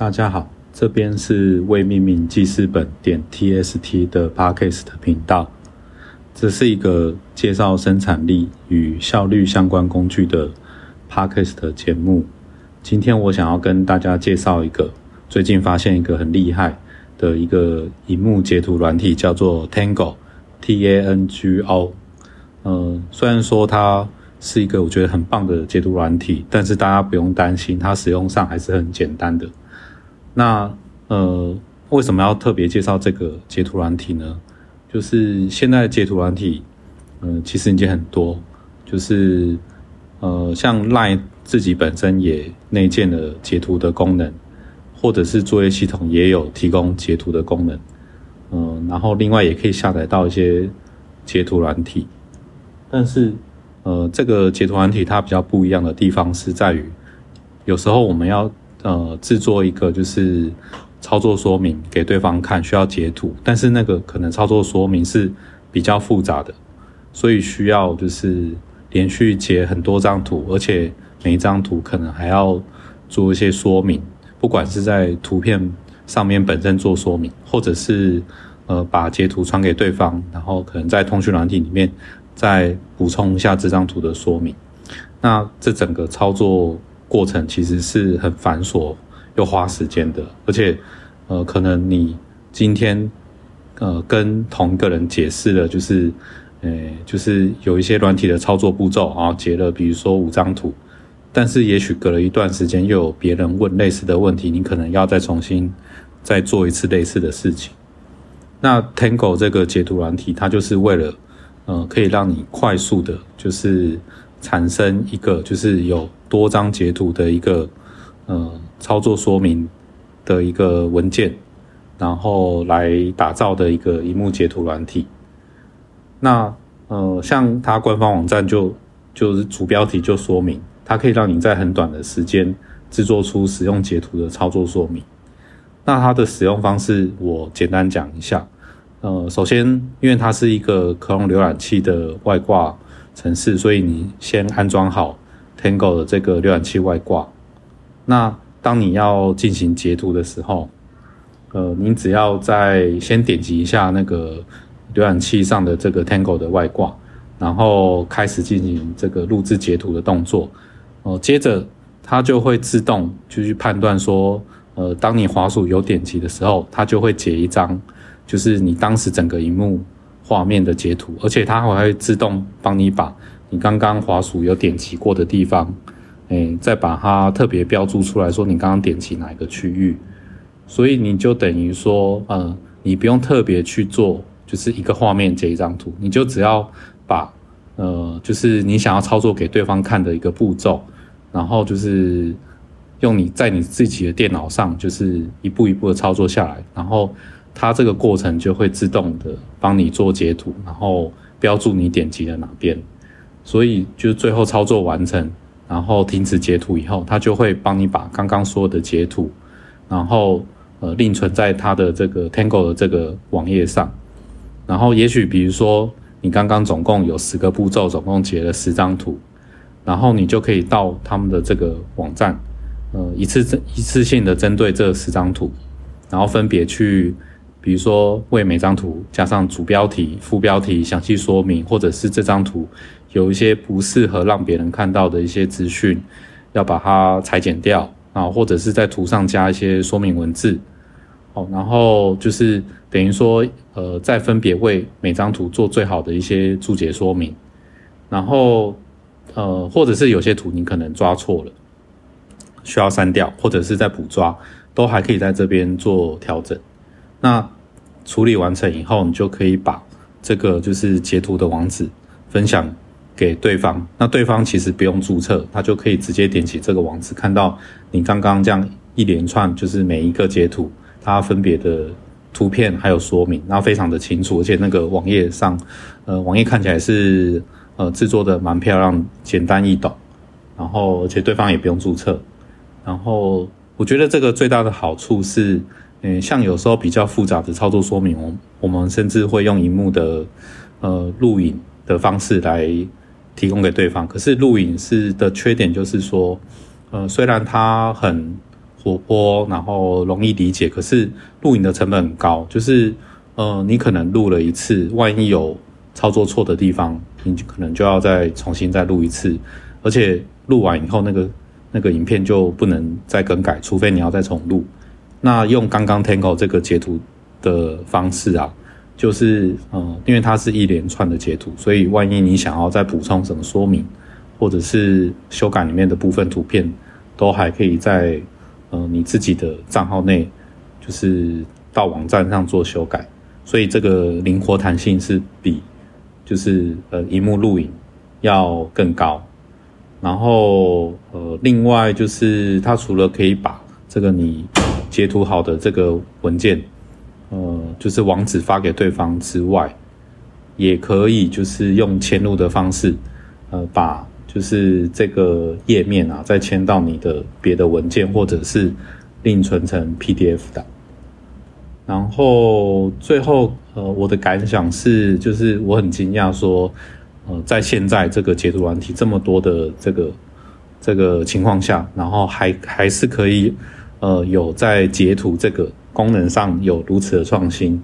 大家好，这边是未命名记事本点 tst 的 podcast 频道，这是一个介绍生产力与效率相关工具的 podcast 节目。今天我想要跟大家介绍一个最近发现一个很厉害的一个荧幕截图软体，叫做 Tango，T A N G O。呃，虽然说它是一个我觉得很棒的截图软体，但是大家不用担心，它使用上还是很简单的。那呃，为什么要特别介绍这个截图软体呢？就是现在截图软体，嗯，其实已经很多，就是呃，像 Line 自己本身也内建了截图的功能，或者是作业系统也有提供截图的功能，嗯，然后另外也可以下载到一些截图软体，但是呃，这个截图软体它比较不一样的地方是在于，有时候我们要。呃，制作一个就是操作说明给对方看，需要截图，但是那个可能操作说明是比较复杂的，所以需要就是连续截很多张图，而且每一张图可能还要做一些说明，不管是在图片上面本身做说明，或者是呃把截图传给对方，然后可能在通讯软体里面再补充一下这张图的说明，那这整个操作。过程其实是很繁琐又花时间的，而且，呃，可能你今天，呃，跟同一个人解释了，就是，呃，就是有一些软体的操作步骤啊，截了，比如说五张图，但是也许隔了一段时间，又有别人问类似的问题，你可能要再重新再做一次类似的事情。那 Tango 这个截图软体，它就是为了，呃，可以让你快速的，就是产生一个，就是有。多张截图的一个呃操作说明的一个文件，然后来打造的一个荧幕截图软体。那呃，像它官方网站就就是主标题就说明，它可以让你在很短的时间制作出使用截图的操作说明。那它的使用方式我简单讲一下。呃，首先因为它是一个可用浏览器的外挂程式，所以你先安装好。Tango 的这个浏览器外挂，那当你要进行截图的时候，呃，你只要在先点击一下那个浏览器上的这个 Tango 的外挂，然后开始进行这个录制截图的动作，哦，接着它就会自动就去判断说，呃，当你滑鼠有点击的时候，它就会截一张，就是你当时整个荧幕画面的截图，而且它还会自动帮你把。你刚刚滑鼠有点击过的地方，哎，再把它特别标注出来说你刚刚点击哪一个区域，所以你就等于说，呃，你不用特别去做，就是一个画面截一张图，你就只要把，呃，就是你想要操作给对方看的一个步骤，然后就是用你在你自己的电脑上，就是一步一步的操作下来，然后它这个过程就会自动的帮你做截图，然后标注你点击的哪边。所以，就是最后操作完成，然后停止截图以后，它就会帮你把刚刚说的截图，然后呃另存在它的这个 Tango 的这个网页上。然后，也许比如说你刚刚总共有十个步骤，总共截了十张图，然后你就可以到他们的这个网站，呃一次一次性的针对这十张图，然后分别去，比如说为每张图加上主标题、副标题、详细说明，或者是这张图。有一些不适合让别人看到的一些资讯，要把它裁剪掉啊，或者是在图上加一些说明文字，哦，然后就是等于说，呃，再分别为每张图做最好的一些注解说明，然后，呃，或者是有些图你可能抓错了，需要删掉，或者是在补抓，都还可以在这边做调整。那处理完成以后，你就可以把这个就是截图的网址分享。给对方，那对方其实不用注册，他就可以直接点击这个网址，看到你刚刚这样一连串，就是每一个截图它分别的图片还有说明，然后非常的清楚，而且那个网页上，呃，网页看起来是呃制作的蛮漂亮，简单易懂，然后而且对方也不用注册，然后我觉得这个最大的好处是，嗯，像有时候比较复杂的操作说明，我我们甚至会用荧幕的呃录影的方式来。提供给对方，可是录影是的缺点就是说，呃，虽然它很活泼，然后容易理解。可是录影的成本很高，就是呃，你可能录了一次，万一有操作错的地方，你可能就要再重新再录一次，而且录完以后，那个那个影片就不能再更改，除非你要再重录。那用刚刚 Tango 这个截图的方式啊，就是呃，因为它是一连串的截图，所以万一你想要再补充什么说明，或者是修改里面的部分图片，都还可以在呃你自己的账号内，就是到网站上做修改，所以这个灵活弹性是比就是呃荧幕录影要更高。然后呃，另外就是它除了可以把这个你截图好的这个文件，呃，就是网址发给对方之外，也可以就是用迁入的方式，呃，把就是这个页面啊，再迁到你的别的文件，或者是另存成 PDF 档。然后最后，呃，我的感想是，就是我很惊讶说，呃，在现在这个截图软体这么多的这个这个情况下，然后还还是可以。呃，有在截图这个功能上有如此的创新，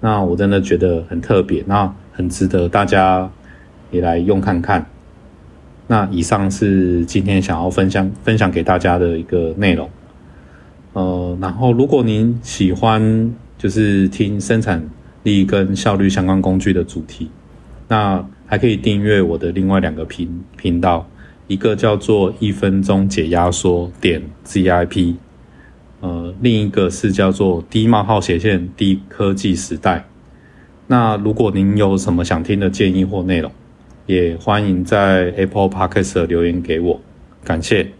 那我真的觉得很特别，那很值得大家也来用看看。那以上是今天想要分享分享给大家的一个内容。呃，然后如果您喜欢就是听生产力跟效率相关工具的主题，那还可以订阅我的另外两个频频道，一个叫做一分钟解压缩点 ZIP。呃，另一个是叫做低冒号斜线低科技时代。那如果您有什么想听的建议或内容，也欢迎在 Apple Podcast 留言给我，感谢。